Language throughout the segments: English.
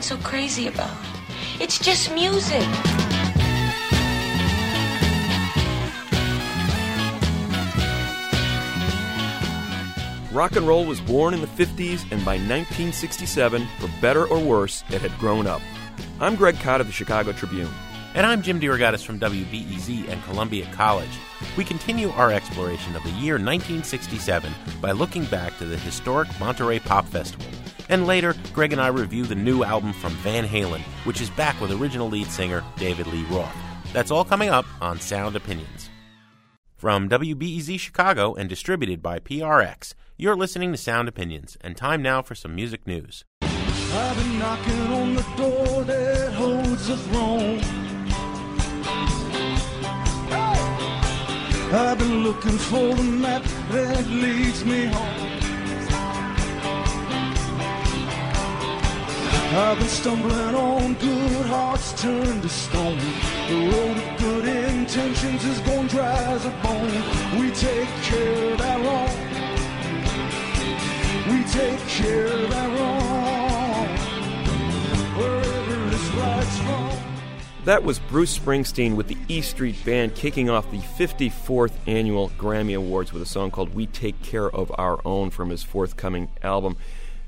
What are you getting so crazy about? It's just music. Rock and roll was born in the 50s, and by 1967, for better or worse, it had grown up. I'm Greg Kot of the Chicago Tribune. And I'm Jim DeRogatis from WBEZ and Columbia College. We continue our exploration of the year 1967 by looking back to the historic Monterey Pop Festival. And later, Greg and I review the new album from Van Halen, which is back with original lead singer David Lee Roth. That's all coming up on Sound Opinions. From WBEZ Chicago and distributed by PRX, you're listening to Sound Opinions, and time now for some music news. I've been knocking on the door that holds the throne. I've been looking for the map that leads me home. I've been stumbling on good hearts turned to stone. The road of good intentions is going dry as a bone. We take care of our wrong. We take care of our wrong. Wherever it's right's wrong. That was Bruce Springsteen with the E Street Band kicking off the 54th annual Grammy Awards with a song called We Take Care of Our Own from his forthcoming album.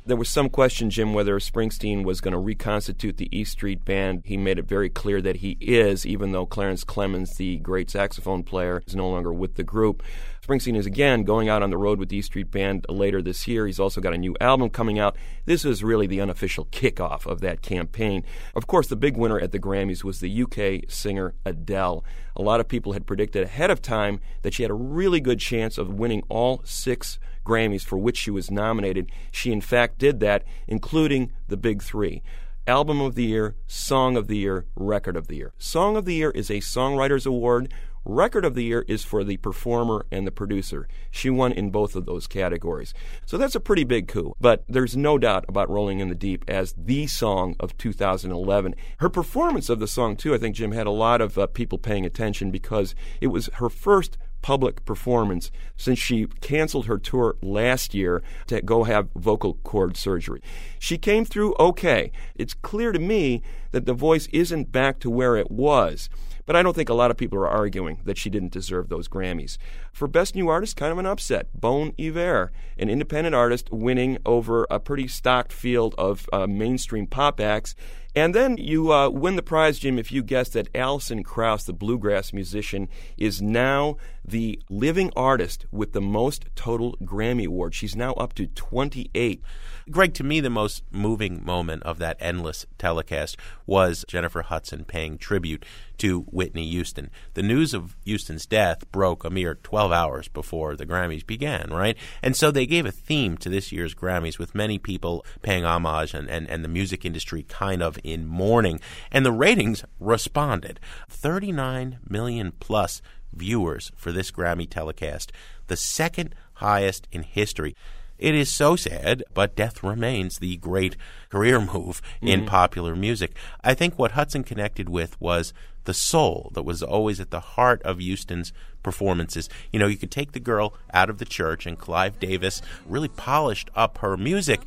There was some question, Jim, whether Springsteen was going to reconstitute the E Street Band. He made it very clear that he is, even though Clarence Clemons, the great saxophone player, is no longer with the group. Springsteen is again going out on the road with the E Street Band later this year. He's also got a new album coming out. This is really the unofficial kickoff of that campaign. Of course, the big winner at the Grammys was the UK singer Adele. A lot of people had predicted ahead of time that she had a really good chance of winning all six Grammys for which she was nominated. She, in fact, did that, including the big three. Album of the Year, Song of the Year, Record of the Year. Song of the Year is a Songwriters Award. Record of the Year is for the performer and the producer. She won in both of those categories. So that's a pretty big coup. But there's no doubt about Rolling in the Deep as the song of 2011. Her performance of the song, too, I think, Jim, had a lot of uh, people paying attention because it was her first public performance since she canceled her tour last year to go have vocal cord surgery. She came through okay. It's clear to me that the voice isn't back to where it was. But I don't think a lot of people are arguing that she didn't deserve those Grammys. For Best New Artist, kind of an upset. Bon Iver, an independent artist winning over a pretty stocked field of uh, mainstream pop acts. And then you uh, win the prize, Jim, if you guess that Alison Krauss, the bluegrass musician, is now the living artist with the most total Grammy awards. She's now up to 28. Greg, to me, the most moving moment of that endless telecast was Jennifer Hudson paying tribute to Whitney Houston. The news of Houston's death broke a mere 12 hours before the Grammys began, right? And so they gave a theme to this year's Grammys with many people paying homage and, and, and the music industry kind of in mourning. And the ratings responded 39 million plus viewers for this Grammy telecast, the second highest in history. It is so sad, but death remains the great career move in Mm-hmm. popular music. I think what Hudson connected with was the soul that was always at the heart of Houston's performances. You know, you could take the girl out of the church, and Clive Davis really polished up her music.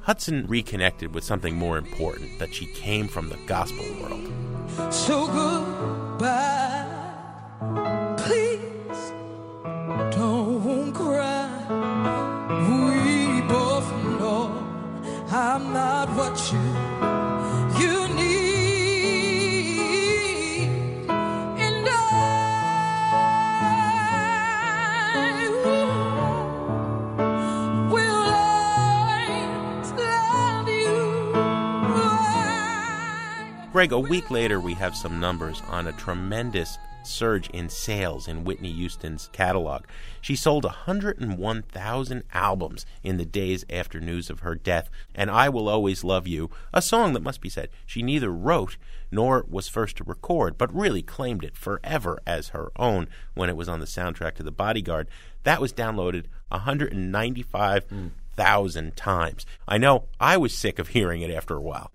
Hudson reconnected with something more important that she came from the gospel world. So goodbye. Please don't I'm not what you you need, and I will always love you. Greg, a week later, we have some numbers on a tremendous surge in sales in Whitney Houston's catalog. She sold 101,000 albums in the days after news of her death, and I Will Always Love You, a song that must be said she neither wrote nor was first to record, but really claimed it forever as her own when it was on the soundtrack to The Bodyguard. That was downloaded 195,000 times. I know I was sick of hearing it after a while.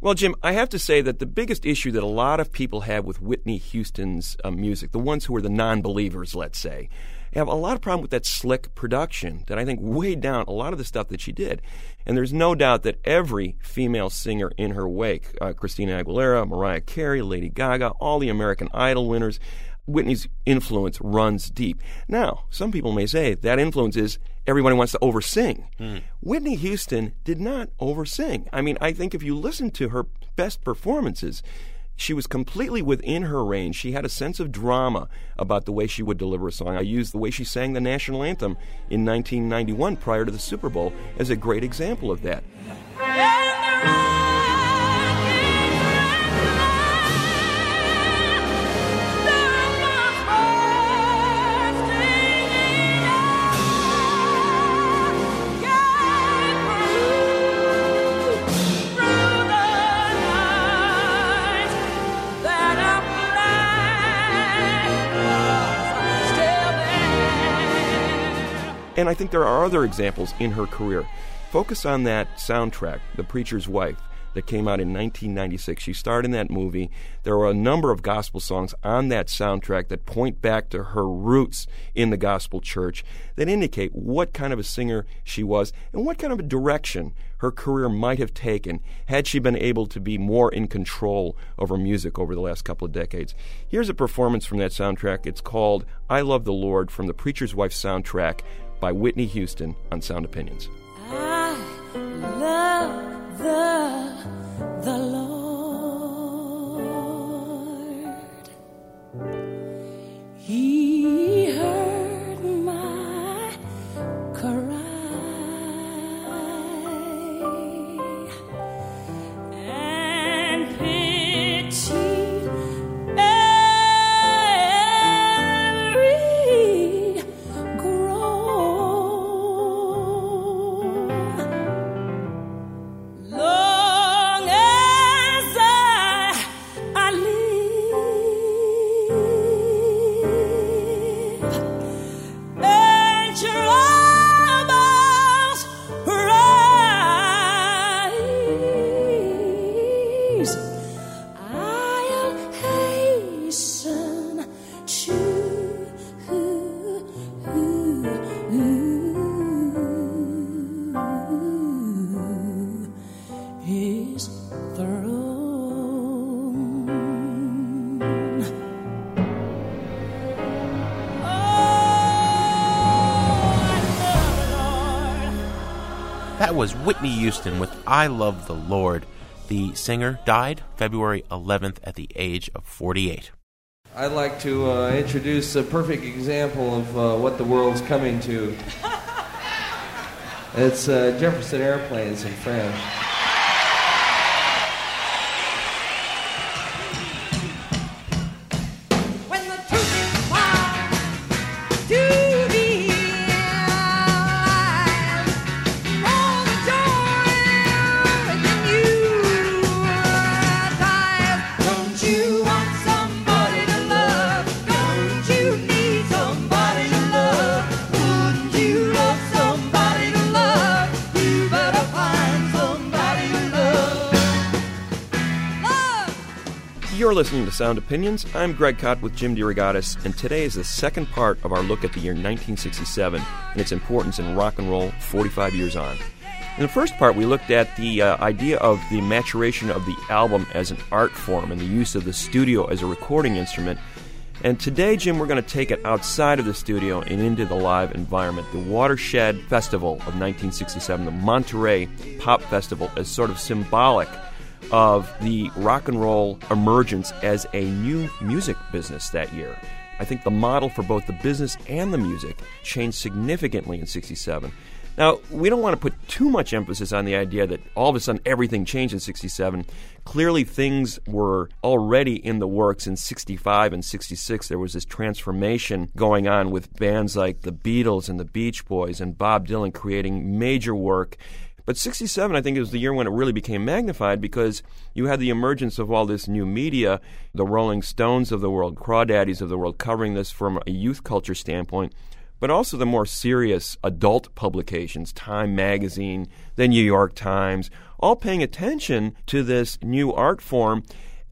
Well, Jim, I have to say that the biggest issue that a lot of people have with Whitney Houston's uh, music, the ones who are the non believers, let's say, have a lot of problem with that slick production that I think weighed down a lot of the stuff that she did. And there's no doubt that every female singer in her wake, uh, Christina Aguilera, Mariah Carey, Lady Gaga, all the American Idol winners, Whitney's influence runs deep. Now, some people may say that influence is everybody wants to oversing. Mm. Whitney Houston did not oversing. I mean, I think if you listen to her best performances, she was completely within her range. She had a sense of drama about the way she would deliver a song. I used the way she sang the national anthem in 1991 prior to the Super Bowl as a great example of that. And I think there are other examples in her career. Focus on that soundtrack, The Preacher's Wife, that came out in 1996. She starred in that movie. There are a number of gospel songs on that soundtrack that point back to her roots in the gospel church that indicate what kind of a singer she was and what kind of a direction her career might have taken had she been able to be more in control over music over the last couple of decades. Here's a performance from that soundtrack. It's called I Love the Lord from the Preacher's Wife soundtrack by Whitney Houston on Sound Opinions. I love the, the Lord. He was Whitney Houston with I Love the Lord. The singer died February 11th at the age of 48. I'd like to uh, introduce a perfect example of uh, what the world's coming to. It's uh, Jefferson Airplanes in French. You're listening to Sound Opinions. I'm Greg Kot with Jim DeRogatis, and today is the second part of our look at the year 1967 and its importance in rock and roll 45 years on. In the first part, we looked at the uh, idea of the maturation of the album as an art form and the use of the studio as a recording instrument. And today, Jim, we're going to take it outside of the studio and into the live environment. The Watershed Festival of 1967, the Monterey Pop Festival, is sort of symbolic of the rock and roll emergence as a new music business that year. I think the model for both the business and the music changed significantly in 67. Now, we don't want to put too much emphasis on the idea that all of a sudden everything changed in 67. Clearly, things were already in the works in 65 and 66. There was this transformation going on with bands like the Beatles and the Beach Boys and Bob Dylan creating major work. But 67, I think, is the year when it really became magnified because you had the emergence of all this new media, the Rolling Stones of the world, Crawdaddies of the world, covering this from a youth culture standpoint but also the more serious adult publications, Time Magazine, the New York Times, all paying attention to this new art form,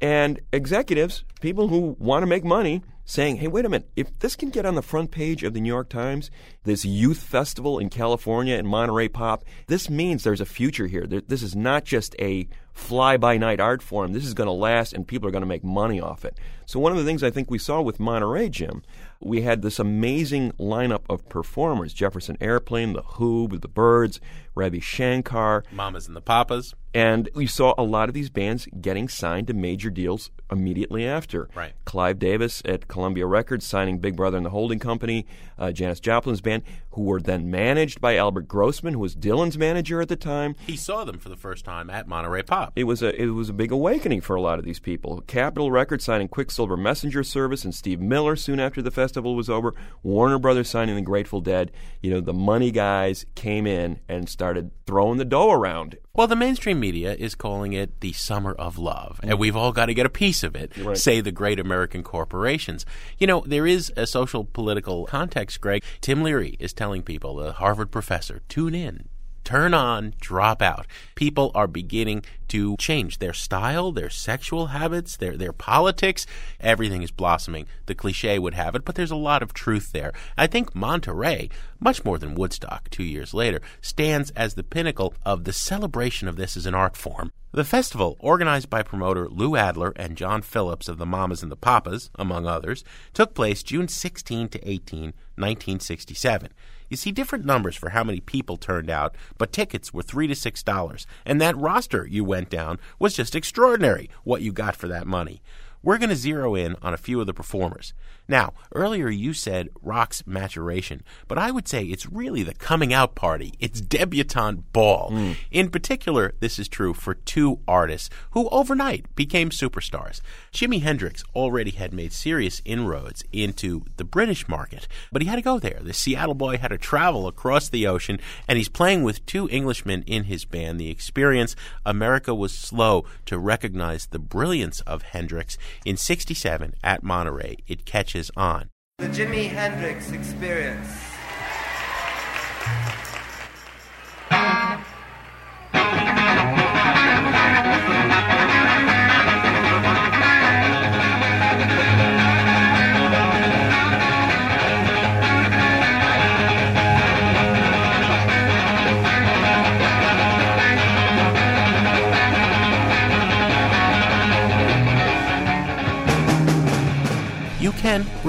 and executives, people who want to make money, saying, hey, wait a minute, if this can get on the front page of the New York Times, this youth festival in California and Monterey Pop, this means there's a future here. This is not just a fly by night art form. This is going to last and people are going to make money off it. So, one of the things I think we saw with Monterey, Jim, we had this amazing lineup of performers Jefferson Airplane, The Who, The Byrds, Ravi Shankar, Mamas and the Papas. and we saw a lot of these bands getting signed to major deals immediately after. Right. Clive Davis at Columbia Records signing Big Brother and the Holding Company, uh, Janis Joplin's band, who were then managed by Albert Grossman, who was Dylan's manager at the time. He saw them for the first time at Monterey Pop. It was a it was a big awakening for a lot of these people. Capitol Records signing Quicksilver Messenger Service and Steve Miller soon after the festival was over. Warner Brothers signing the Grateful Dead. You know, the money guys came in and started throwing the dough around. Well, the mainstream media is calling it the summer of love, and we've all got to get a piece of it, Right. say the great American corporations. You know, there is a social political context, Greg. Tim Leary is telling people, the Harvard professor, tune in. Turn on, drop out. People are beginning to change their style, their sexual habits, their their politics. Everything is blossoming. The cliche would have it, but there's a lot of truth there. I think Monterey, much more than Woodstock 2 years later, stands as the pinnacle of the celebration of this as an art form. The festival, organized by promoter Lou Adler and John Phillips of the Mamas and the Papas, among others, took place June 16 to 18, 1967. You see different numbers for how many people turned out, but tickets were 3 to 6 dollars, and that roster you went down was just extraordinary what you got for that money. We're going to zero in on a few of the performers. Now, earlier you said rock's maturation, but I would say it's really the coming out party. It's debutante ball. Hmm. In particular, this is true for two artists who overnight became superstars. Jimi Hendrix already had made serious inroads into the British market, but he had to go there. The Seattle boy had to travel across the ocean, and he's playing with two Englishmen in his band. The experience, America was slow to recognize the brilliance of Hendrix. In 67, at Monterey, it catches on. The Jimi Hendrix Experience.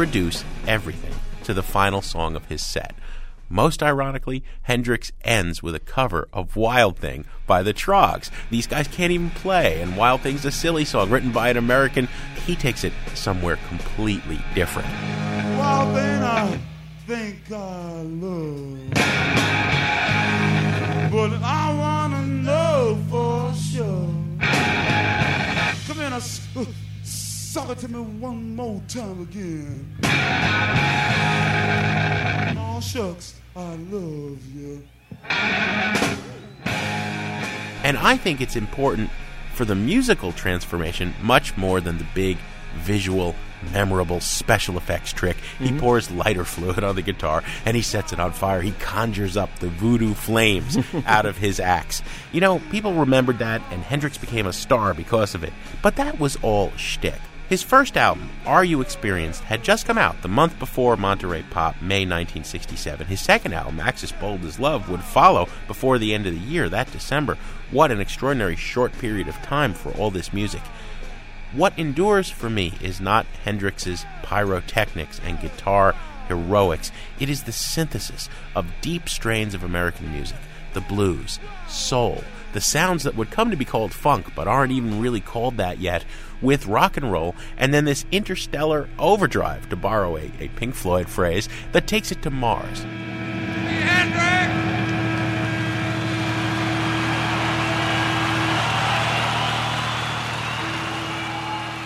Reduce everything to the final song of his set. Most ironically, Hendrix ends with a cover of Wild Thing by the Troggs. These guys can't even play, and Wild Thing's a silly song written by an American. He takes it somewhere completely different. One thing I think I love, but I wanna know for sure. Come in, suck it to me one more time again. Oh shucks, I love you. And I think it's important for the musical transformation much more than the big visual, memorable special effects trick. He mm-hmm. pours lighter fluid on the guitar and he sets it on fire. He conjures up the voodoo flames out of his axe. You know, people remembered that and Hendrix became a star because of it. But that was all shtick. His first album, Are You Experienced, had just come out the month before Monterey Pop, May 1967. His second album, Axis Bold as Love, would follow before the end of the year, that December. What an extraordinary short period of time for all this music. What endures for me is not Hendrix's pyrotechnics and guitar heroics. It is the synthesis of deep strains of American music, the blues, soul, the sounds that would come to be called funk, but aren't even really called that yet, with rock and roll, and then this interstellar overdrive, to borrow a, a Pink Floyd phrase, that takes it to Mars. Hey,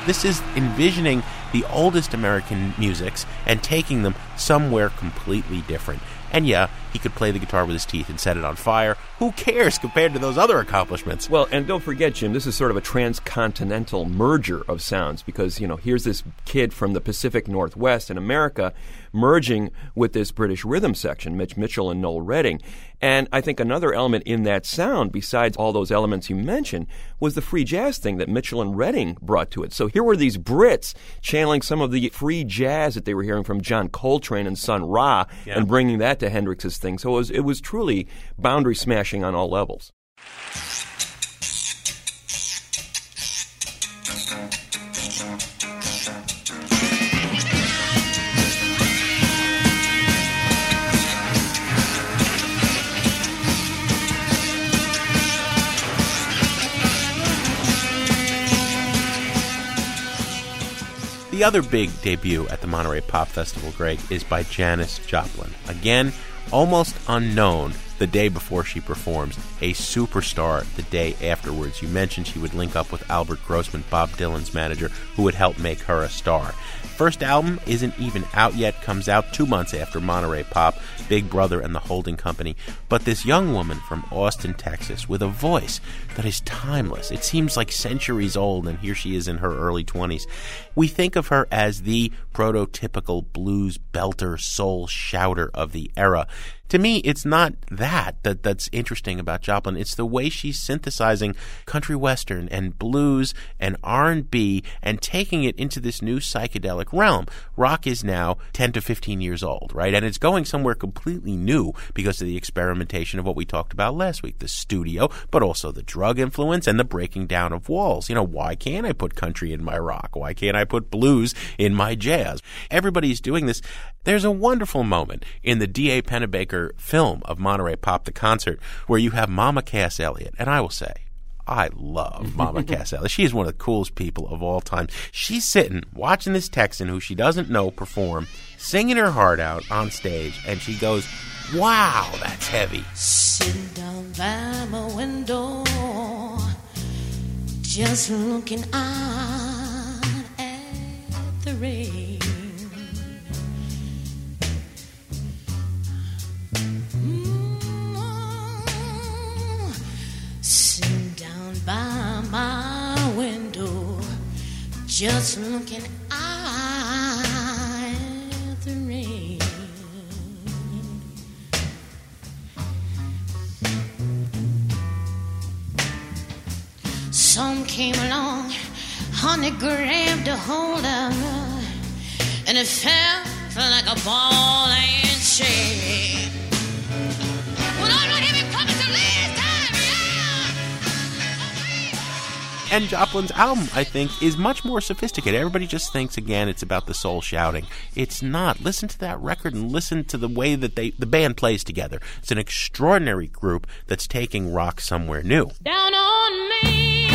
This is envisioning the oldest American musics and taking them somewhere completely different. And yeah, he could play the guitar with his teeth and set it on fire. Who cares compared to those other accomplishments? Well, and don't forget, Jim, this is sort of a transcontinental merger of sounds because, you know, here's this kid from the Pacific Northwest in America merging with this British rhythm section, Mitch Mitchell and Noel Redding. And I think another element in that sound, besides all those elements you mentioned, was the free jazz thing that Mitchell and Redding brought to it. So here were these Brits channeling some of the free jazz that they were hearing from John Coltrane and Sun Ra Yeah. and bringing that to Hendrix's thing. So it was, it was truly boundary smashing on all levels. The other big debut at the Monterey Pop Festival, Greg, is by Janis Joplin. Again, almost unknown the day before she performs, a superstar the day afterwards. You mentioned she would link up with Albert Grossman, Bob Dylan's manager, who would help make her a star. First album isn't even out yet, comes out two months after Monterey Pop, Big Brother and the Holding Company. But this young woman from Austin, Texas, with a voice that is timeless. It seems like centuries old, and here she is in her early 20s. We think of her as the prototypical blues belter, soul shouter of the era. To me, it's not that, that that's interesting about Joplin. It's the way she's synthesizing country western and blues and R&B and taking it into this new psychedelic realm. Rock is now 10 to 15 years old, right? And it's going somewhere completely new because of the experimentation of what we talked about last week, the studio, but also the drug influence and the breaking down of walls. You know, why can't I put country in my rock? Why can't I put blues in my jazz? Everybody's doing this. There's a wonderful moment in the D.A. Pennebaker film of Monterey Pop the Concert where you have Mama Cass Elliot. And I will say, I love Mama Cass Elliot. She is one of the coolest people of all time. She's sitting watching this Texan who she doesn't know perform, singing her heart out on stage, and she goes, Wow, that's heavy. Sitting down by my window, just looking out at the rain. Just looking at the rain. Some came along, honey grabbed a hold of her, and it felt like a ball and chain. Well, And Joplin's album, I think, is much more sophisticated. Everybody just thinks again it's about the soul shouting. It's not. Listen to that record and listen to the way that they the band plays together. It's an extraordinary group that's taking rock somewhere new. Down on me,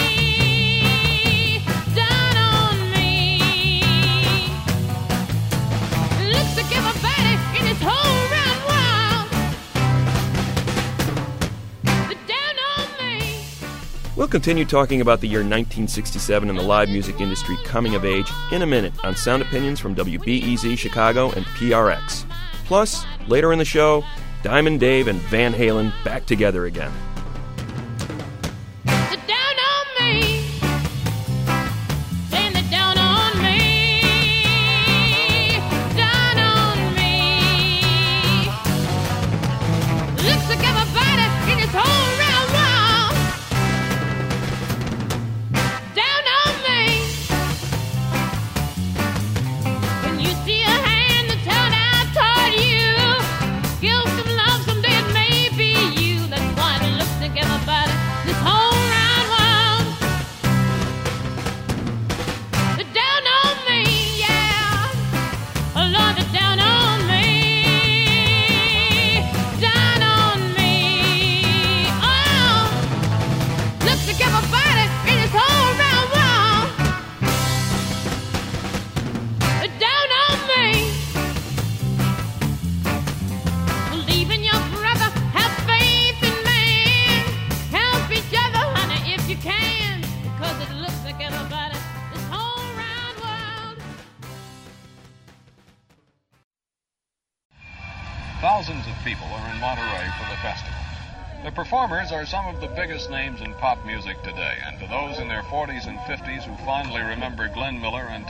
continue talking about the year 1967 and the live music industry coming of age in a minute on Sound Opinions from WBEZ Chicago and PRX. Plus, later in the show, Diamond Dave and Van Halen back together again.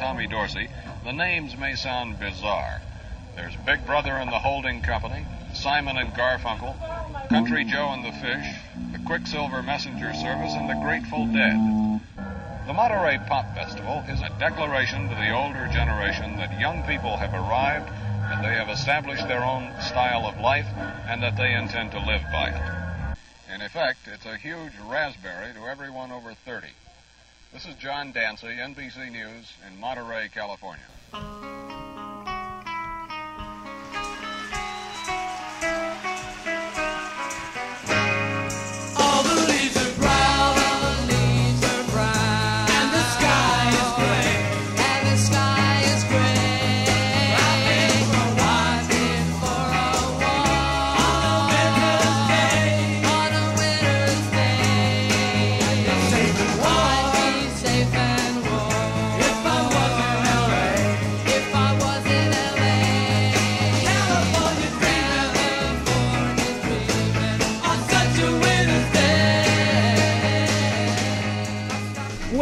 Tommy Dorsey, the names may sound bizarre. There's Big Brother and the Holding Company, Simon and Garfunkel, Country Joe and the Fish, the Quicksilver Messenger Service, and the Grateful Dead. The Monterey Pop Festival is a declaration to the older generation that young people have arrived and they have established their own style of life and that they intend to live by it. In effect, it's a huge raspberry to everyone over 30. This is John Dancy, NBC News, in Monterey, California.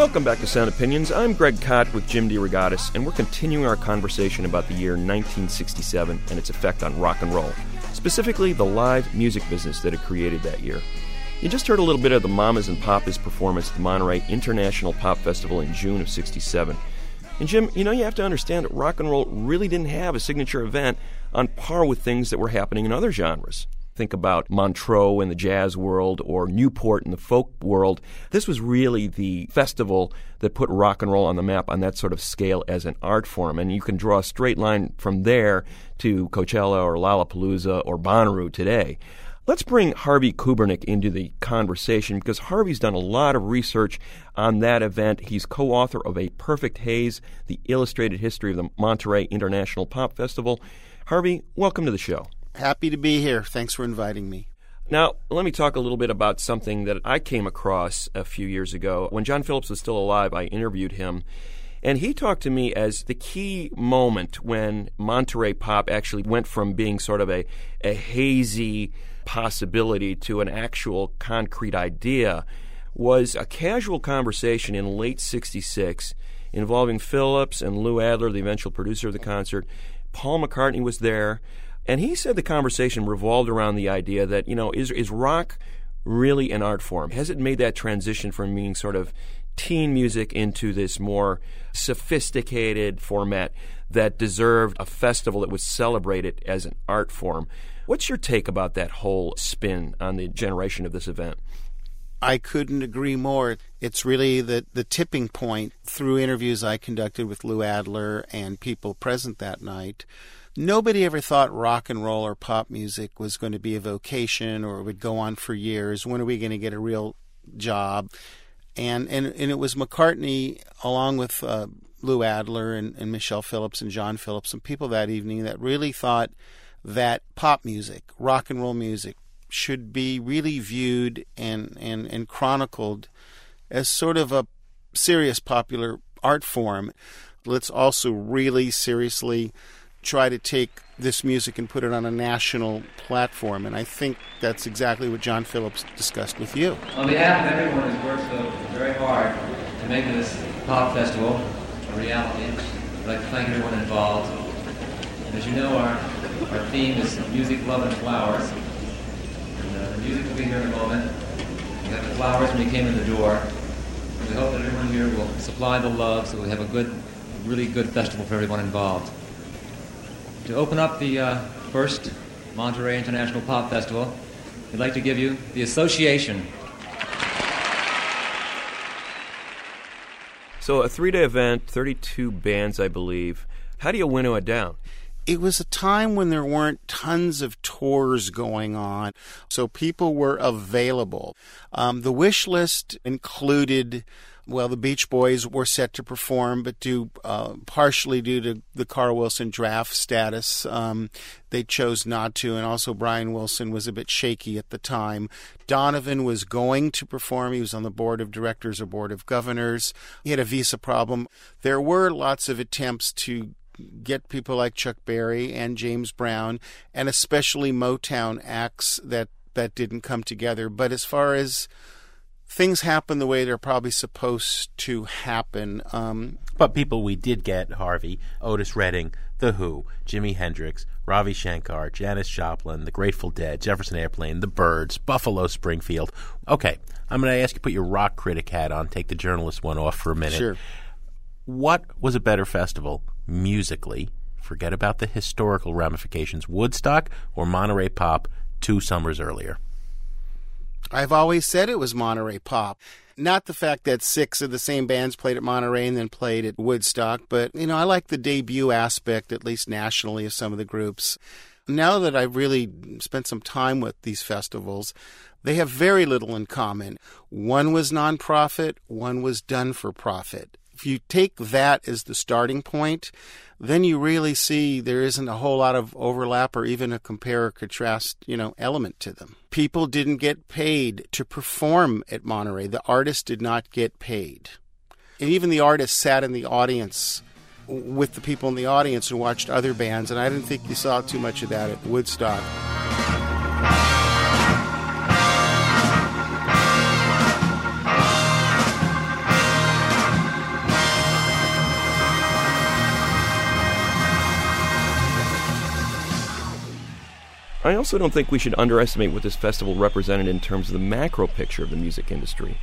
Welcome back to Sound Opinions. I'm Greg Kot with Jim DeRogatis, and we're continuing our conversation about the year 1967 and its effect on rock and roll, specifically the live music business that it created that year. You just heard a little bit of the Mamas and Papas performance at the Monterey International Pop Festival in June of 67. And Jim, you know, you have to understand that rock and roll really didn't have a signature event on par with things that were happening in other genres. Think about Montreux in the jazz world or Newport in the folk world. This was really the festival that put rock and roll on the map on that sort of scale as an art form. And you can draw a straight line from there to Coachella or Lollapalooza or Bonnaroo today. Let's bring Harvey Kubernik into the conversation because Harvey's done a lot of research on that event. He's co author of A Perfect Haze, the illustrated history of the Monterey International Pop Festival. Harvey, welcome to the show. Happy to be here. Thanks for inviting me. Now, let me talk a little bit about something that I came across a few years ago. When John Phillips was still alive, I interviewed him. And he talked to me as the key moment when Monterey Pop actually went from being sort of a, a hazy possibility to an actual concrete idea was a casual conversation in late 66 involving Phillips and Lou Adler, the eventual producer of the concert. Paul McCartney was there. And he said the conversation revolved around the idea that, you know, is, is rock really an art form? Has it made that transition from being sort of teen music into this more sophisticated format that deserved a festival that would celebrate it as an art form? What's your take about that whole spin on the generation of this event? I couldn't agree more. It's really the, the tipping point through interviews I conducted with Lou Adler and people present that night. Nobody ever thought rock and roll or pop music was going to be a vocation or it would go on for years. When are we going to get a real job? And and, and it was McCartney, along with uh, Lou Adler and, and Michelle Phillips and John Phillips and people that evening, that really thought that pop music, rock and roll music, should be really viewed and, and, and chronicled as sort of a serious popular art form. Let's also really seriously try to take this music and put it on a national platform. And I think that's exactly what John Phillips discussed with you. On behalf of everyone who's worked so very hard to make this pop festival a reality, I'd like to thank everyone involved. And as you know, our, our theme is music, love, and flowers. And uh, the music will be here in a moment. We have the flowers when you came in the door. We hope that everyone here will supply the love so we have a good, really good festival for everyone involved. To open up the uh, first Monterey International Pop Festival, we'd like to give you the association So, a three day event, 32 bands, I believe. How do you winnow it down? it was a time when there weren't tons of tours going on, so people were available. Um, the wish list included. Well, the Beach Boys were set to perform, but due uh, partially due to the Carl Wilson draft status, um, they chose not to. And also, Brian Wilson was a bit shaky at the time. Donovan was going to perform. He was on the board of directors or board of governors. He had a visa problem. There were lots of attempts to get people like Chuck Berry and James Brown, and especially Motown acts that that didn't come together. But as far as things happen the way they're probably supposed to happen. Um, but people we did get Harvey, Otis Redding, The Who, Jimi Hendrix, Ravi Shankar, Janis Joplin, The Grateful Dead, Jefferson Airplane, The Byrds, Buffalo Springfield. Okay, I'm going to ask you to put your rock critic hat on, take the journalist one off for a minute. Sure. What was a better festival musically? Forget about the historical ramifications. Woodstock or Monterey Pop two summers earlier? I've always said it was Monterey Pop. Not the fact that six of the same bands played at Monterey and then played at Woodstock, but, you know, I like the debut aspect, at least nationally, of some of the groups. Now that I've really spent some time with these festivals, they have very little in common. One was nonprofit, one was done for profit. If you take that as the starting point, then you really see there isn't a whole lot of overlap or even a compare or contrast, you know, element to them. People didn't get paid to perform at Monterey. The artists did not get paid. And even the artists sat in the audience with the people in the audience and watched other bands, and I didn't think you saw too much of that at Woodstock. I also don't think we should underestimate what this festival represented in terms of the macro picture of the music industry.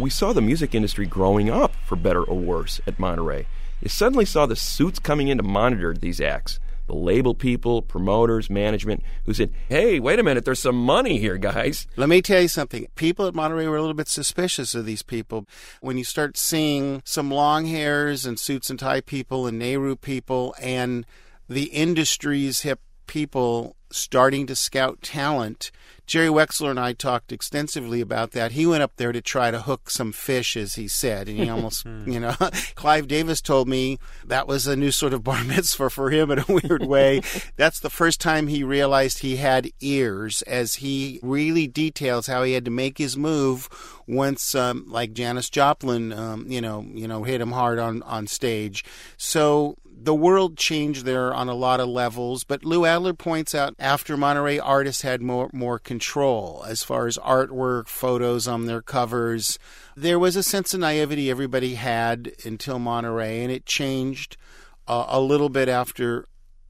We saw the music industry growing up, for better or worse, at Monterey. You suddenly saw the suits coming in to monitor these acts. The label people, promoters, management, who said, hey, wait a minute, there's some money here, guys. Let me tell you something. People at Monterey were a little bit suspicious of these people. When you start seeing some long hairs and suits and tie people and Nehru people and the industry's hip people starting to scout talent. Jerry Wexler and I talked extensively about that. He went up there to try to hook some fish, as he said, and he almost, you know, Clive Davis told me that was a new sort of bar mitzvah for him in a weird way. That's the first time he realized he had ears, as he really details how he had to make his move once, um, like Janis Joplin, um, you know, you know, hit him hard on on stage. So the world changed there on a lot of levels, but Lou Adler points out after Monterey artists had more more control as far as artwork, photos on their covers. There was a sense of naivety everybody had until Monterey, and it changed uh, a little bit after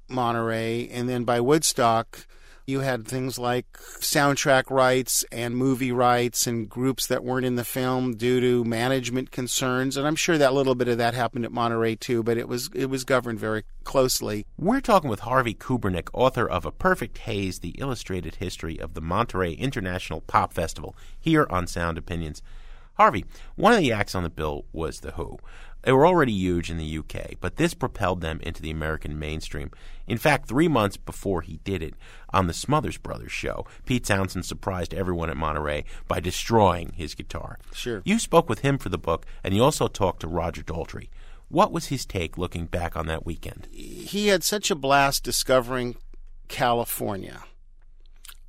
Monterey, and then by Woodstock you had things like soundtrack rights and movie rights and groups that weren't in the film due to management concerns. And I'm sure that little bit of that happened at Monterey too, but it was it was governed very closely. We're talking with Harvey Kubernik, author of A Perfect Haze, the illustrated history of the Monterey International Pop Festival, here on Sound Opinions. Harvey, one of the acts on the bill was The Who. They were already huge in the UK, but this propelled them into the American mainstream. In fact, three months before he did it, on the Smothers Brothers show, Pete Townshend surprised everyone at Monterey by destroying his guitar. Sure. You spoke with him for the book, and you also talked to Roger Daltrey. What was his take looking back on that weekend? He had such a blast discovering California.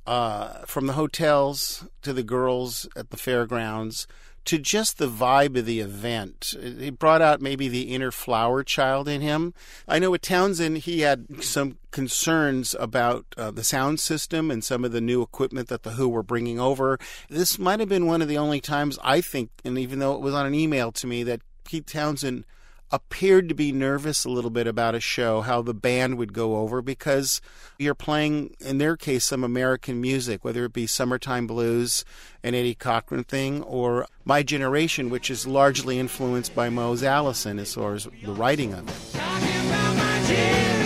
Uh, from the hotels to the girls at the fairgrounds to just the vibe of the event. It brought out maybe the inner flower child in him. I know with Townshend, he had some concerns about uh, the sound system and some of the new equipment that the Who were bringing over. This might have been one of the only times I think, and even though it was on an email to me, that Pete Townshend appeared to be nervous a little bit about a show, how the band would go over, because you're playing, in their case, some American music, whether it be Summertime Blues, an Eddie Cochran thing, or My Generation, which is largely influenced by Mose Allison as far as the writing of it.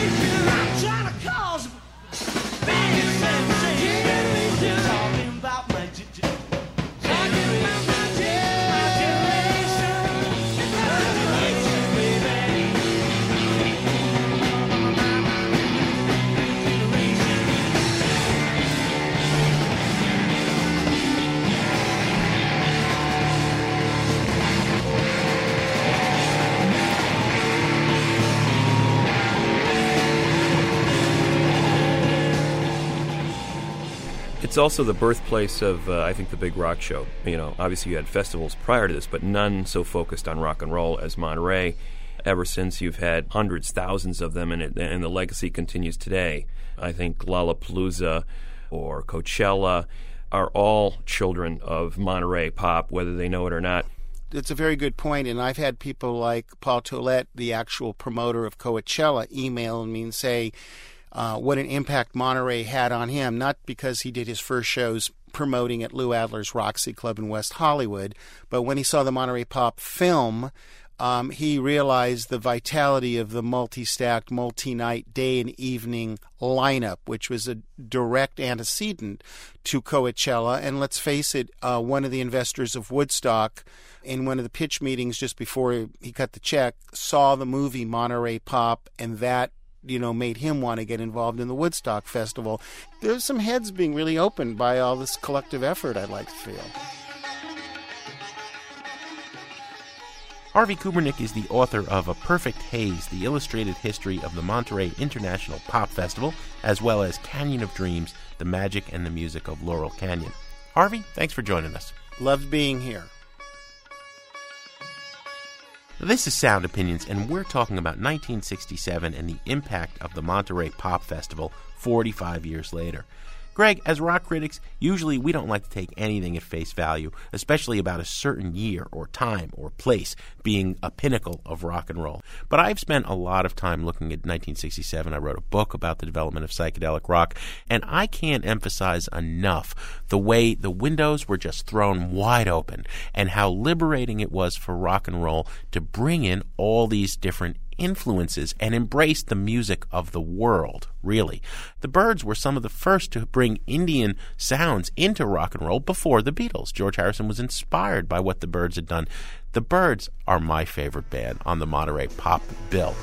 It's also the birthplace of, uh, I think, the big rock show. You know, obviously you had festivals prior to this, but none so focused on rock and roll as Monterey. ever since you've had hundreds, thousands of them, and, it, and the legacy continues today. I think Lollapalooza or Coachella are all children of Monterey pop, whether they know it or not. It's a very good point, and I've had people like Paul Tollett, the actual promoter of Coachella, email me and say uh, what an impact Monterey had on him, not because he did his first shows promoting at Lou Adler's Roxy Club in West Hollywood, but when he saw the Monterey Pop film, um, he realized the vitality of the multi stacked, multi night, day and evening lineup, which was a direct antecedent to Coachella. And let's face it, uh, one of the investors of Woodstock, in one of the pitch meetings just before he cut the check, saw the movie Monterey Pop, and that you know, made him want to get involved in the Woodstock Festival. There's some heads being really opened by all this collective effort, I'd like to feel. Harvey Kubernik is the author of A Perfect Haze, the illustrated history of the Monterey International Pop Festival, as well as Canyon of Dreams, the magic and the music of Laurel Canyon. Harvey, thanks for joining us. Loved being here. This is Sound Opinions, and we're talking about 1967 and the impact of the Monterey Pop Festival 45 years later. Greg, as rock critics, usually we don't like to take anything at face value, especially about a certain year or time or place being a pinnacle of rock and roll. But I've spent a lot of time looking at 1967. I wrote a book about the development of psychedelic rock, and I can't emphasize enough the way the windows were just thrown wide open and how liberating it was for rock and roll to bring in all these different influences and embraced the music of the world, really. The Byrds were some of the first to bring Indian sounds into rock and roll before the Beatles. George Harrison was inspired by what the Byrds had done. The Byrds are my favorite band on the Monterey Pop bill.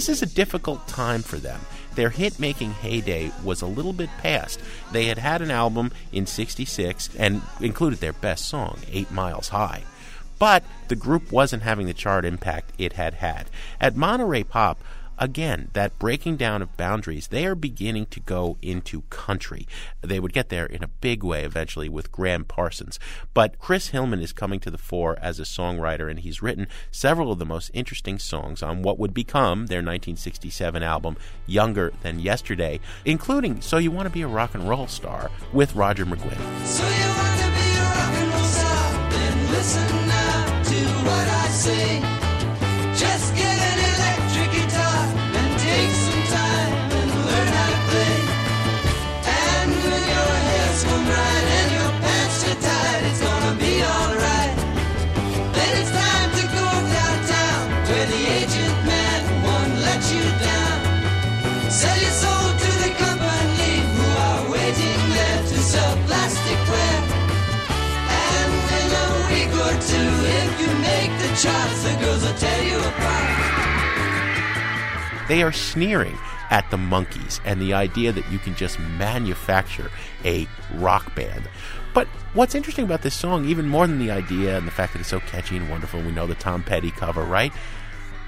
This is a difficult time for them. Their hit making heyday was a little bit past. They had had an album in 66 and included their best song, Eight Miles High. But the group wasn't having the chart impact it had had. At Monterey Pop, again, that breaking down of boundaries, they are beginning to go into country. They would get there in a big way eventually with Gram Parsons. But Chris Hillman is coming to the fore as a songwriter, and he's written several of the most interesting songs on what would become their 1967 album, Younger Than Yesterday, including So You Want to Be a Rock and Roll Star with Roger McGuinn. So you wanna be a rock and roll star? Then listen now to what I say. Make the girls will tear you apart. They are sneering at the Monkees and the idea that you can just manufacture a rock band. But what's interesting about this song, even more than the idea and the fact that it's so catchy and wonderful, we know the Tom Petty cover, right?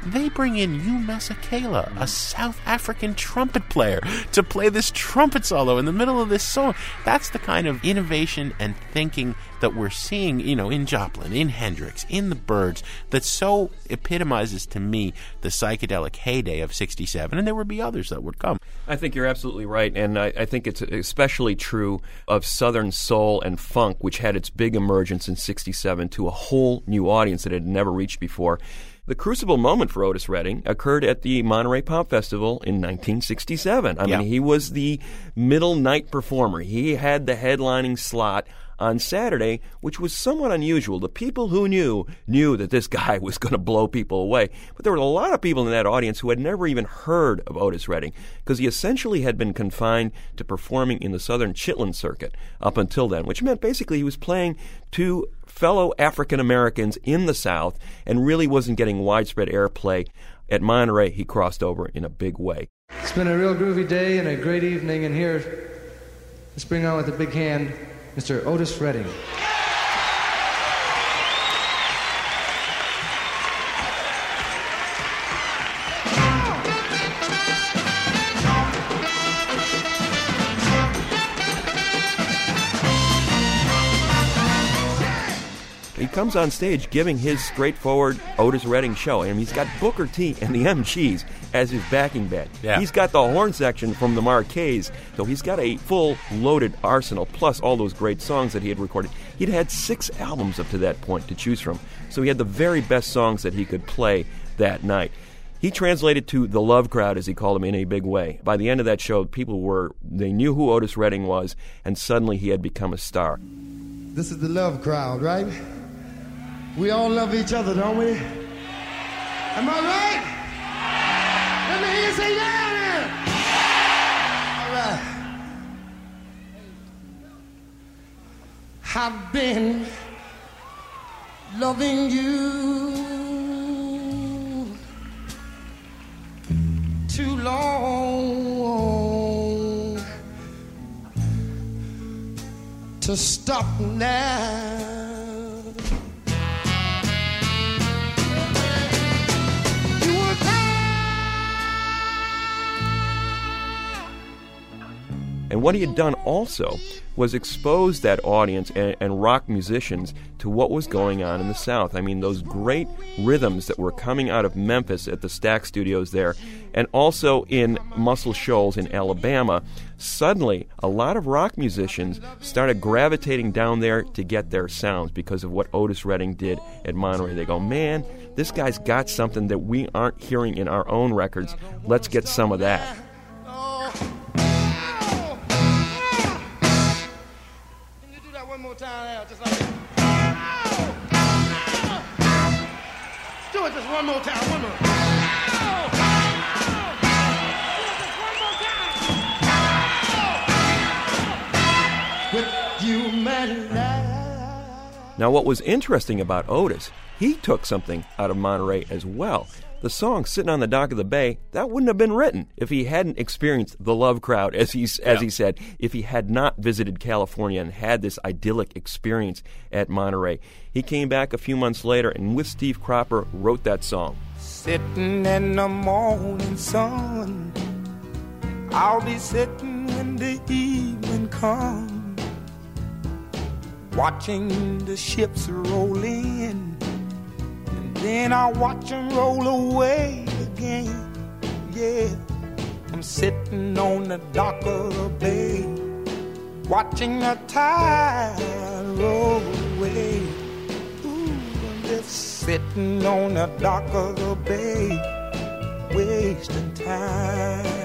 They bring in Hugh Masekela, a South African trumpet player, to play this trumpet solo in the middle of this song. That's the kind of innovation and thinking that we're seeing, you know, in Joplin, in Hendrix, in the Byrds, that so epitomizes to me the psychedelic heyday of 67, and there would be others that would come. I think you're absolutely right, and I, I think it's especially true of Southern soul and funk, which had its big emergence in '67 to a whole new audience that it had never reached before. The crucible moment for Otis Redding occurred at the Monterey Pop Festival in 1967. I Yeah. mean, he was the middle night performer. He had the headlining slot on Saturday, which was somewhat unusual. The people who knew knew that this guy was going to blow people away. But there were a lot of people in that audience who had never even heard of Otis Redding because he essentially had been confined to performing in the Southern Chitlin circuit up until then, which meant basically he was playing to fellow African Americans in the South and really wasn't getting widespread airplay. At Monterey, he crossed over in a big way. It's been a real groovy day and a great evening, and here Let's bring on with a big hand Mr. Otis Redding. Comes on stage giving his straightforward Otis Redding show. and he's got Booker T and the MGs as his backing band. Yeah. He's got the horn section from the Mar-Keys, so he's got a full loaded arsenal, plus all those great songs that he had recorded. He'd had six albums up to that point to choose from, so he had the very best songs that he could play that night. He translated to the love crowd, as he called them, in a big way. By the end of that show, people were, they knew who Otis Redding was, and suddenly he had become a star. This is the love crowd, right? We all love each other, don't we? Am I right? Let me hear you say yeah. All right. I've been loving you too long to stop now. And what he had done also was expose that audience and, and, rock musicians to what was going on in the South. I mean, those great rhythms that were coming out of Memphis at the Stax Studios there, and also in Muscle Shoals in Alabama. Suddenly, a lot of rock musicians started gravitating down there to get their sounds because of what Otis Redding did at Monterey. They go, man, this guy's got something that we aren't hearing in our own records. Let's get some of that. One more time now, just like that? Do it just one more time, one more. With you, man, Now, what was interesting about Otis, he took something out of Monterey as well. The song "Sitting on the Dock of the Bay" that wouldn't have been written if he hadn't experienced the love crowd, as he as he said. If he had not visited California and had this idyllic experience at Monterey, he came back a few months later and with Steve Cropper wrote that song. Sitting in the morning sun, I'll be sitting when the evening comes, watching the ships roll in, and then I'll watch them roll away again. Yeah, I'm sitting on the dock of the bay, watching the tide roll away. Ooh, I'm just sitting on the dock of the bay, wasting time.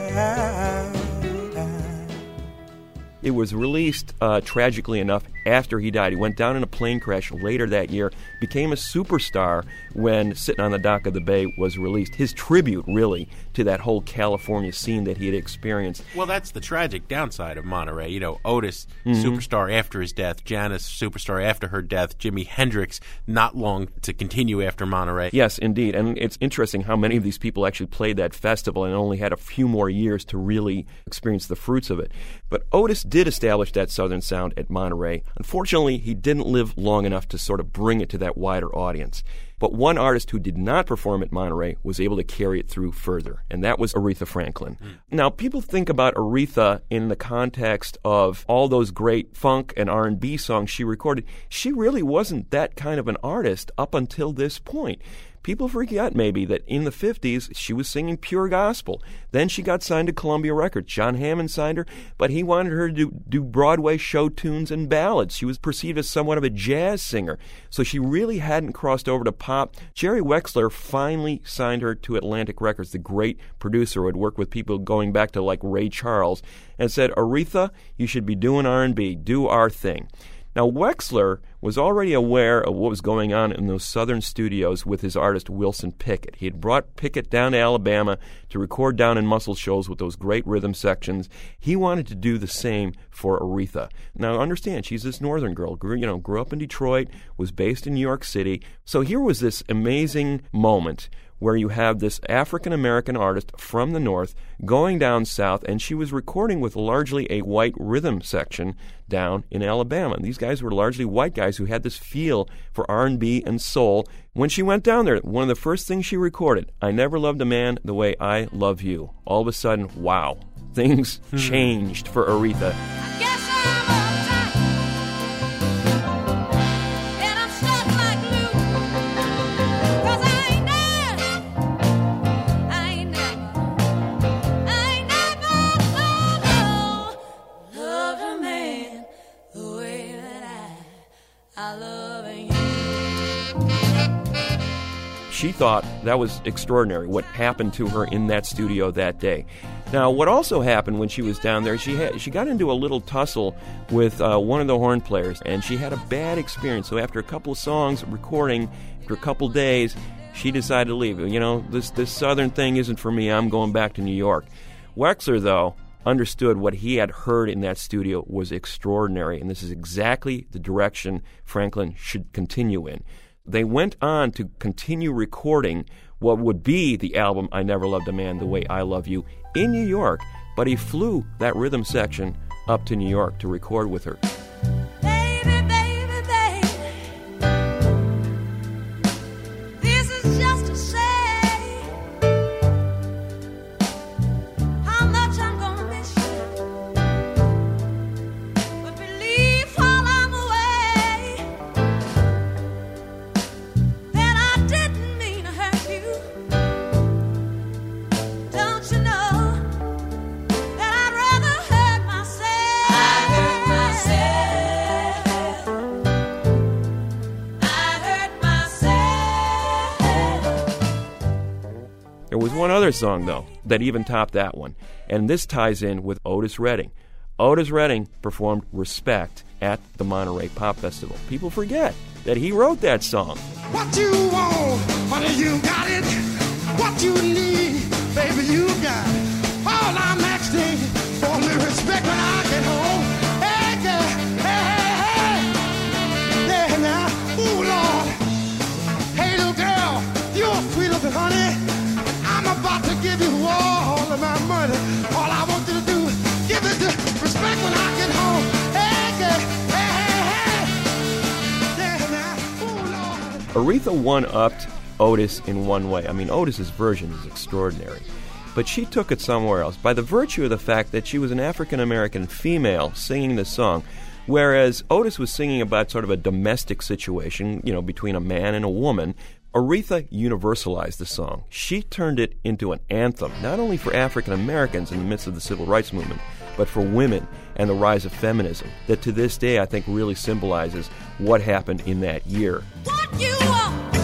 It was released, uh, tragically enough, after he died. He went down in a plane crash later that year, became a superstar when Sitting on the Dock of the Bay was released. His tribute, really, to that whole California scene that he had experienced. Well, that's the tragic downside of Monterey. You know, Otis, Mhm. superstar after his death, Janis, superstar after her death, Jimi Hendrix, not long to continue after Monterey. Yes, indeed. And it's interesting how many of these people actually played that festival and only had a few more years to really experience the fruits of it. But Otis did establish that Southern sound at Monterey. Unfortunately, he didn't live long enough to sort of bring it to that wider audience. But one artist who did not perform at Monterey was able to carry it through further, and that was Aretha Franklin. Hmm. Now, people think about Aretha in the context of all those great funk and R&B songs she recorded. She really wasn't that kind of an artist up until this point. People forget maybe that in the 50s she was singing pure gospel. Then she got signed to Columbia Records. John Hammond signed her, but he wanted her to do, do Broadway show tunes and ballads. She was perceived as somewhat of a jazz singer, so she really hadn't crossed over to pop. Jerry Wexler finally signed her to Atlantic Records, the great producer who had worked with people going back to like Ray Charles, and said, "Aretha, you should be doing R&B, do our thing." Now, Wexler was already aware of what was going on in those southern studios with his artist Wilson Pickett. He had brought Pickett down to Alabama to record down in Muscle Shoals with those great rhythm sections. He wanted to do the same for Aretha. Now, understand, she's this northern girl, grew, you know, grew up in Detroit, was based in New York City. So here was this amazing moment where you have this African American artist from the north going down south, and she was recording with largely a white rhythm section down in Alabama. And these guys were largely white guys who had this feel for R&B and soul. When she went down there, one of the first things she recorded, "I never loved a man the way I love you." All of a sudden, wow, things hmm. changed for Aretha. She thought that was extraordinary what happened to her in that studio that day. Now, what also happened when she was down there, she had she got into a little tussle with uh, one of the horn players, and she had a bad experience. So after a couple of songs recording, after a couple days, she decided to leave. You know, this this southern thing isn't for me. I'm going back to New York. Wexler, though, understood what he had heard in that studio was extraordinary, and this is exactly the direction Franklin should continue in. They went on to continue recording what would be the album I Never Loved a Man the Way I Love You in New York, but he flew that rhythm section up to New York to record with her. There was one other song, though, that even topped that one, and this ties in with Otis Redding. Otis Redding performed Respect at the Monterey Pop Festival. People forget that he wrote that song. What you want, honey, you got it. What you need, baby, you got it. All I'm asking for me respect when I get home. My Aretha one upped Otis in one way. I mean, Otis's version is extraordinary. But she took it somewhere else by the virtue of the fact that she was an African American female singing the song. Whereas Otis was singing about sort of a domestic situation, you know, between a man and a woman, Aretha universalized the song. She turned it into an anthem, not only for African Americans in the midst of the civil rights movement, but for women and the rise of feminism, that to this day I think really symbolizes what happened in that year. What you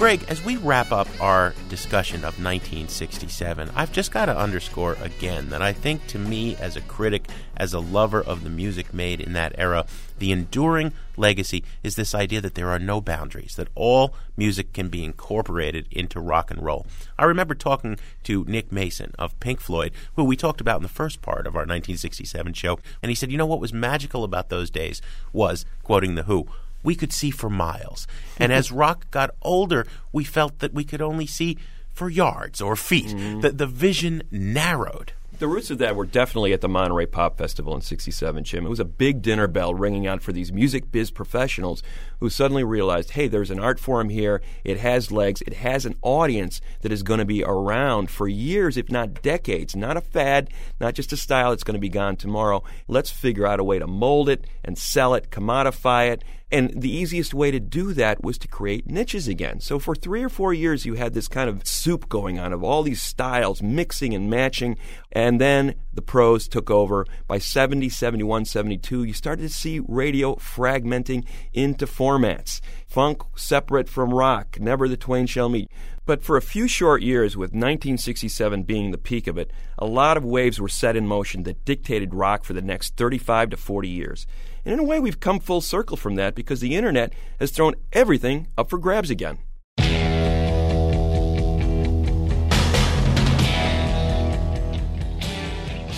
Greg, as we wrap up our discussion of 1967, I've just got to underscore again that I think to me, as a critic, as a lover of the music made in that era, the enduring legacy is this idea that there are no boundaries, that all music can be incorporated into rock and roll. I remember talking to Nick Mason of Pink Floyd, who we talked about in the first part of our 1967 show, and he said, You know what was magical about those days was, quoting The Who, we could see for miles. And as rock got older, we felt that we could only see for yards or feet. Mm-hmm. The, the vision narrowed. The roots of that were definitely at the Monterey Pop Festival in 67, Jim. It was a big dinner bell ringing out for these music biz professionals who suddenly realized, hey, there's an art form here. It has legs. It has an audience that is going to be around for years, if not decades. Not a fad, not just a style that's going to be gone tomorrow. Let's figure out a way to mold it and sell it, commodify it. And the easiest way to do that was to create niches again. So for three or four years, you had this kind of soup going on of all these styles mixing and matching. And then the pros took over. By 70, 71, 72, you started to see radio fragmenting into formats. Funk separate from rock, never the twain shall meet. But for a few short years, with 1967 being the peak of it, a lot of waves were set in motion that dictated rock for the next 35 to 40 years. And in a way, we've come full circle from that because the internet has thrown everything up for grabs again.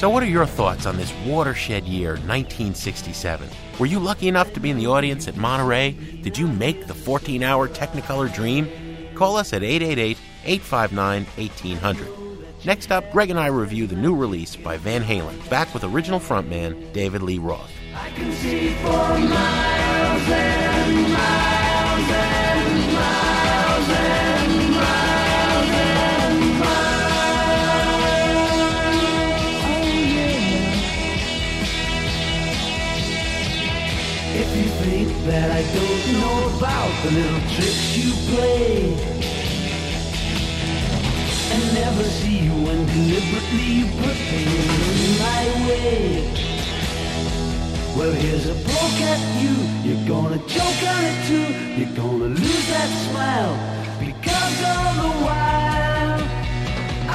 So, what are your thoughts on this watershed year, 1967? Were you lucky enough to be in the audience at Monterey? Did you make the 14 hour Technicolor dream? Call us at 888 859 1800. Next up, Greg and I review the new release by Van Halen, back with original frontman David Lee Roth. I can see for miles and miles and miles and miles and miles. Oh yeah. If you think that I don't know about the little tricks you play and never see you when deliberately you put things my way. Well, here's a poke at you. You're gonna choke on it too. You're gonna lose that smile because all the while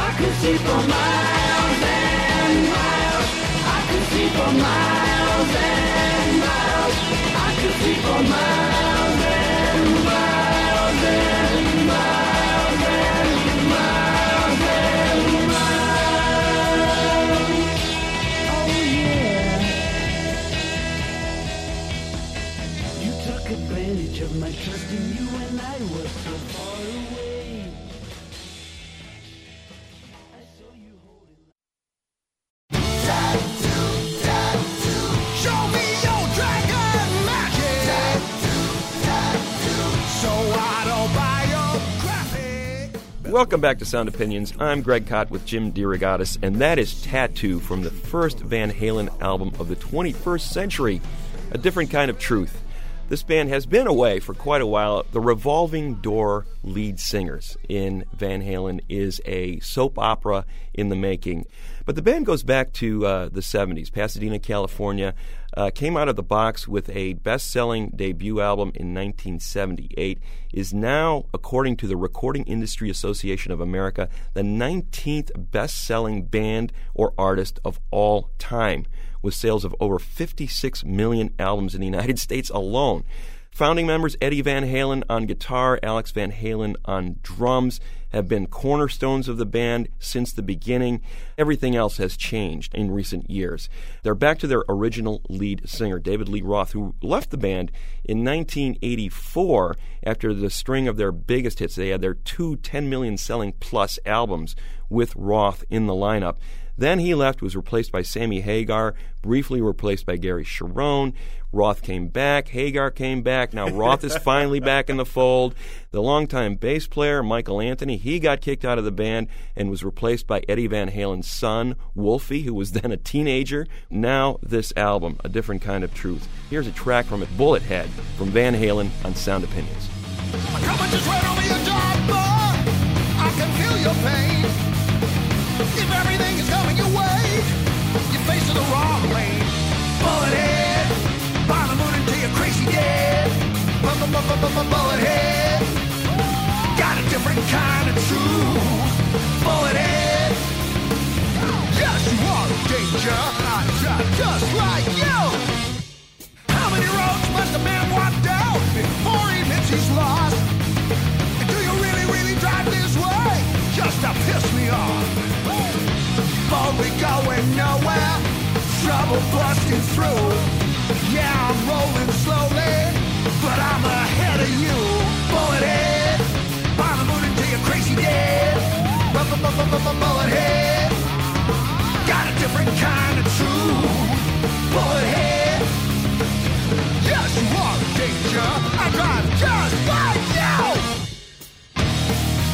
I can see for miles and miles. I can see for miles and miles. I can see for miles my trust in you when I was so far away. Welcome back to Sound Opinions. I'm Greg Kot with Jim DeRogatis, and that is Tattoo from the first Van Halen album of the 21st century, A Different Kind of Truth. This band has been away for quite a while. The Revolving Door lead singers in Van Halen is a soap opera in the making. But the band goes back to uh, the 70s, Pasadena, California. Uh, came out of the box with a best selling debut album in 1978. Is now, according to the Recording Industry Association of America, the 19th best selling band or artist of all time, with sales of over 56 million albums in the United States alone. Founding members Eddie Van Halen on guitar, Alex Van Halen on drums have been cornerstones of the band since the beginning. Everything else has changed in recent years. They're back to their original lead singer, David Lee Roth, who left the band in 1984 after the string of their biggest hits. They had their two 10 million selling plus albums with Roth in the lineup. Then he left, was replaced by Sammy Hagar, briefly replaced by Gary Cherone. Roth came back, Hagar came back. Now Roth is finally back in the fold. The longtime bass player, Michael Anthony, he got kicked out of the band and was replaced by Eddie Van Halen's son, Wolfie, who was then a teenager. Now this album, A Different Kind of Truth. Here's a track from it, Bullet Head, from Van Halen on Sound Opinions. Come and just the wrong lane. Bullet head, the moon until you're crazy bu- Bullet head, got a different kind of truth. Bullet head, yes you are a danger. Just, like you. How many roads must a man walk down before he admits he's lost? Do you really, really drive this way just to piss me off? Nowhere, trouble busting through. Yeah, I'm rolling slowly, but I'm ahead of you. Bullet head, I'm moving to your crazy dead. Bullet head, got a different kind of truth. Bullet head, yes, you are danger. I drive just like you.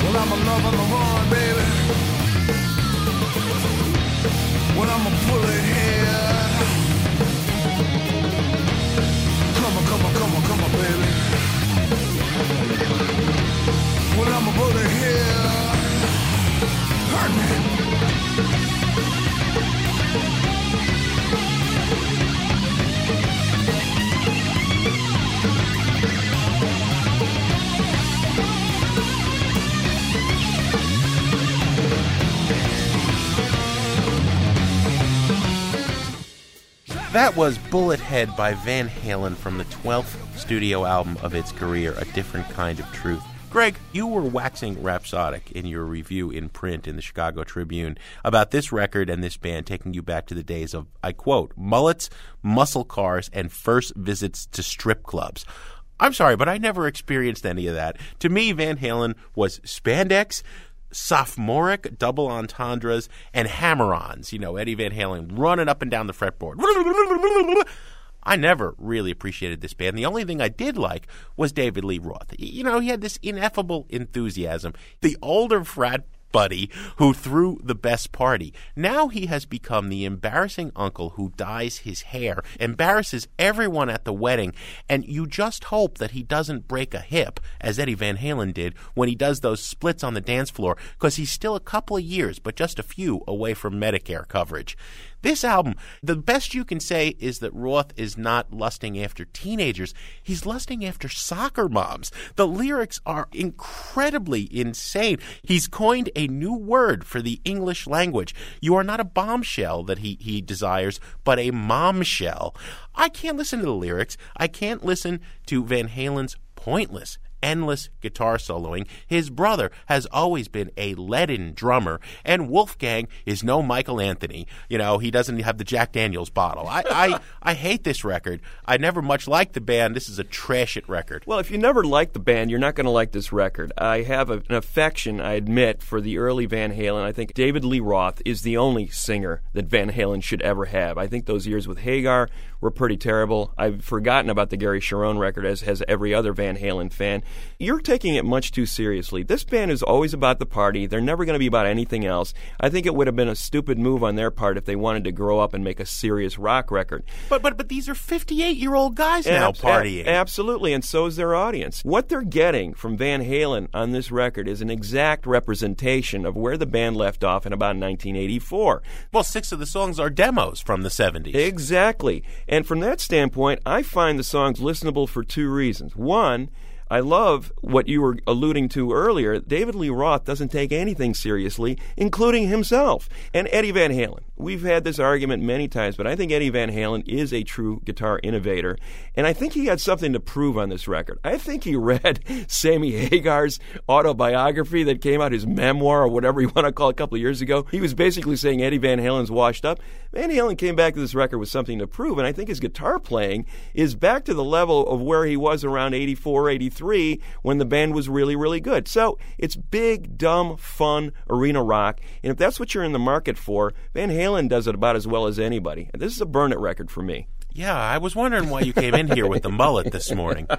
Well, I'm a love on the horn, baby. When I'm a bullet That was Bullet Head by Van Halen from the 12th studio album of its career, A Different Kind of Truth. Greg, you were waxing rhapsodic in your review in print in the Chicago Tribune about this record and this band taking you back to the days of, I quote, mullets, muscle cars, and first visits to strip clubs. I'm sorry, but I never experienced any of that. To me, Van Halen was spandex, sophomoric double entendres, and hammer-ons. You know, Eddie Van Halen running up and down the fretboard. I never really appreciated this band. The only thing I did like was David Lee Roth. You know, he had this ineffable enthusiasm. The older frat buddy who threw the best party. Now he has become the embarrassing uncle who dyes his hair, embarrasses everyone at the wedding, and you just hope that he doesn't break a hip, as Eddie Van Halen did when he does those splits on the dance floor, because he's still a couple of years, but just a few away from Medicare coverage. This album, the best you can say is that Roth is not lusting after teenagers. He's lusting after soccer moms. The lyrics are incredibly insane. He's coined a new word for the English language. You are not a bombshell that he, he desires, but a momshell. I can't listen to the lyrics. I can't listen to Van Halen's pointless endless guitar soloing. His brother has always been a leaden drummer, and Wolfgang is no Michael Anthony. You know, he doesn't have the Jack Daniels bottle. I, I, I hate this record. I never much liked the band. This is a trash it record. Well, if you never liked the band, you're not going to like this record. I have a, an affection, I admit, for the early Van Halen. I think David Lee Roth is the only singer that Van Halen should ever have. I think those years with Hagar were pretty terrible. I've forgotten about the Gary Cherone record, as has every other Van Halen fan. You're taking it much too seriously. This band is always about the party. They're never going to be about anything else. I think it would have been a stupid move on their part if they wanted to grow up and make a serious rock record. But but but these are 58 year old guys now Abs- partying. absolutely, and so is their audience. What they're getting from Van Halen on this record is an exact representation of where the band left off in about 1984. well, six of the songs are demos from the 70s. Exactly. And from that standpoint, I find the songs listenable for two reasons. One, I love what you were alluding to earlier. David Lee Roth doesn't take anything seriously, including himself. And Eddie Van Halen. We've had this argument many times, but I think Eddie Van Halen is a true guitar innovator. And I think he had something to prove on this record. I think he read Sammy Hagar's autobiography that came out, his memoir or whatever you want to call it, a couple of years ago. He was basically saying Eddie Van Halen's washed up. Van Halen came back to this record with something to prove, and I think his guitar playing is back to the level of where he was around 84, 83 when the band was really, really good. So it's big, dumb, fun arena rock, and if that's what you're in the market for, Van Halen does it about as well as anybody. And this is a burn it record for me. Yeah, I was wondering why you came in here with the mullet this morning.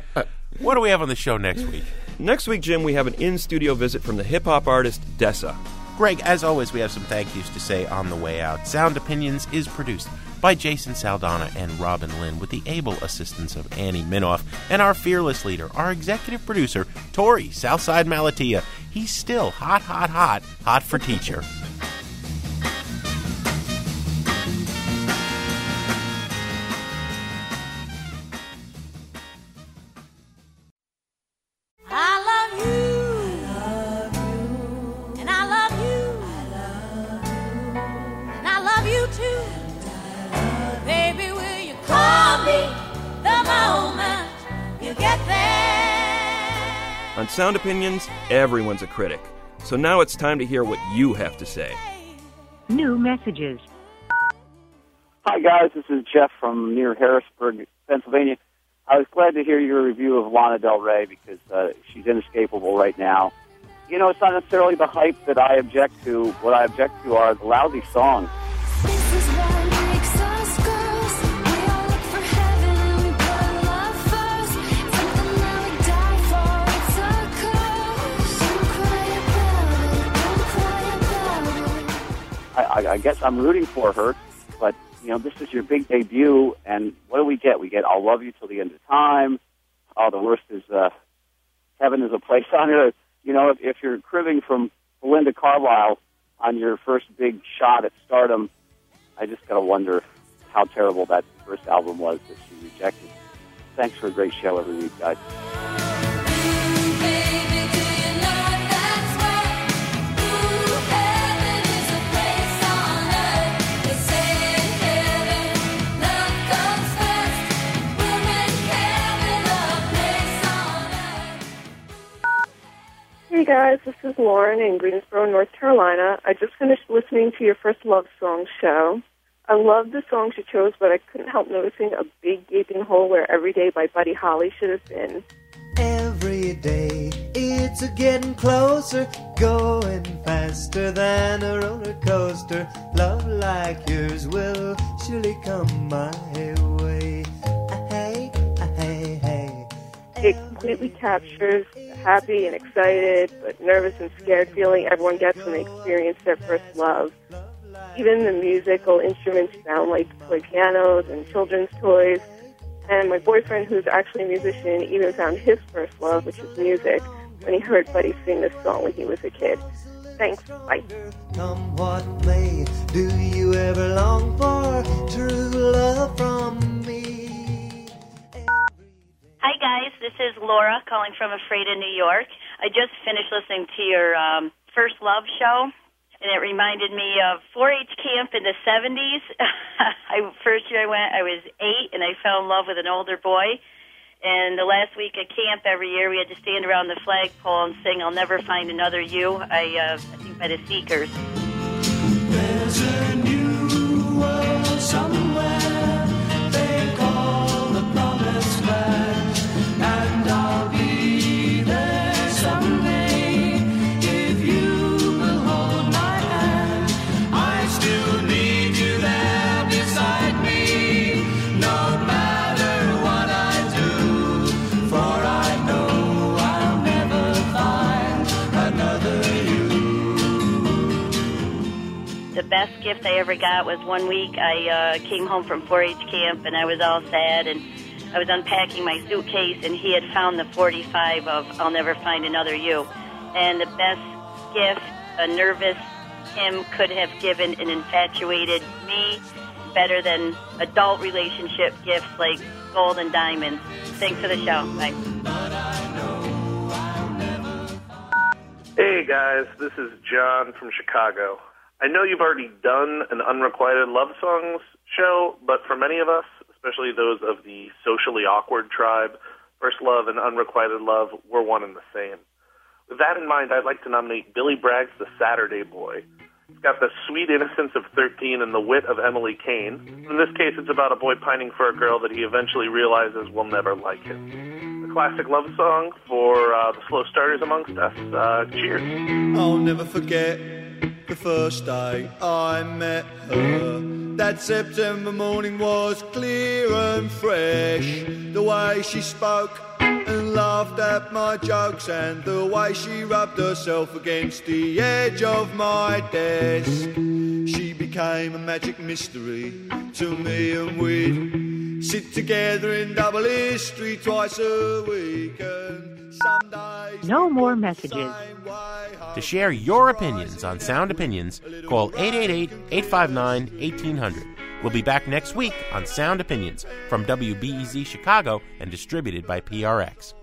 What do we have on the show next week? Next week, Jim, we have an in studio visit from the hip hop artist Dessa. Greg, as always, we have some thank yous to say on the way out. Sound Opinions is produced by Jason Saldanha and Robin Linn with the able assistance of Annie Minoff and our fearless leader, our executive producer, Torey Southside Malatia. He's still hot, hot, hot, hot for teacher. Sound Opinions, everyone's a critic. So now it's time to hear what you have to say. New messages. Hi, guys. This is Jeff from near Harrisburg, Pennsylvania. I was glad to hear your review of Lana Del Rey because uh, she's inescapable right now. You know, it's not necessarily the hype that I object to. What I object to are the lousy songs. I, I guess I'm rooting for her. But you know, this is your big debut, and what do we get? We get "I'll Love You Till the End of Time." Oh, the worst is uh, "Heaven Is a Place on Earth." You know, if, if you're cribbing from Belinda Carlisle on your first big shot at stardom, I just gotta wonder how terrible that first album was that she rejected. Thanks for a great show every week, guys. Hey guys, this is Lauren in Greensboro, North Carolina. I just finished listening to your first love song show. I love the songs you chose, but I couldn't help noticing a big gaping hole where Every Day by Buddy Holly should have been. Every day it's a getting closer, going faster than a roller coaster. Love like yours will surely come my way. It completely captures the happy and excited, but nervous and scared feeling everyone gets when they experience their first love. Even the musical instruments sound like toy pianos and children's toys. And my boyfriend, who's actually a musician, even found his first love, which is music, when he heard Buddy sing this song when he was a kid. Thanks. Bye. Come what may, do you ever long for true love from? Hi, guys. This is Laura calling from Afraid in New York. I just finished listening to your um, First Love show, and it reminded me of 4-H camp in the 70s. I first year I went, I was eight, and I fell in love with an older boy. And the last week at camp every year, we had to stand around the flagpole and sing "I'll Never Find Another You." I, uh, I think by the Seekers. Best gift I ever got was one week I uh, came home from 4-H camp and I was all sad and I was unpacking my suitcase and he had found the 45 of "I'll Never Find Another You," and the best gift a nervous him could have given an infatuated me better than adult relationship gifts like gold and diamonds. Thanks for the show. Bye. Hey guys, this is John from Chicago. I know you've already done an unrequited love songs show, but for many of us, especially those of the socially awkward tribe, First Love and Unrequited Love were one and the same. With that in mind, I'd like to nominate Billy Bragg's The Saturday Boy. It's got the sweet innocence of 13 and the wit of Emily Kane. In this case, it's about a boy pining for a girl that he eventually realizes will never like him. A classic love song for uh, the slow starters amongst us. Uh, cheers. I'll never forget the first day I met her. That September morning was clear and fresh. The way she spoke and laughed at my jokes, and the way she rubbed herself against the edge of my desk. She became a magic mystery to me, and we'd sit together in double history twice a week. And some days. No more messages. To share your opinions on Sound Opinions, call 888 859 1800. We'll be back next week on Sound Opinions from WBEZ Chicago and distributed by PRX.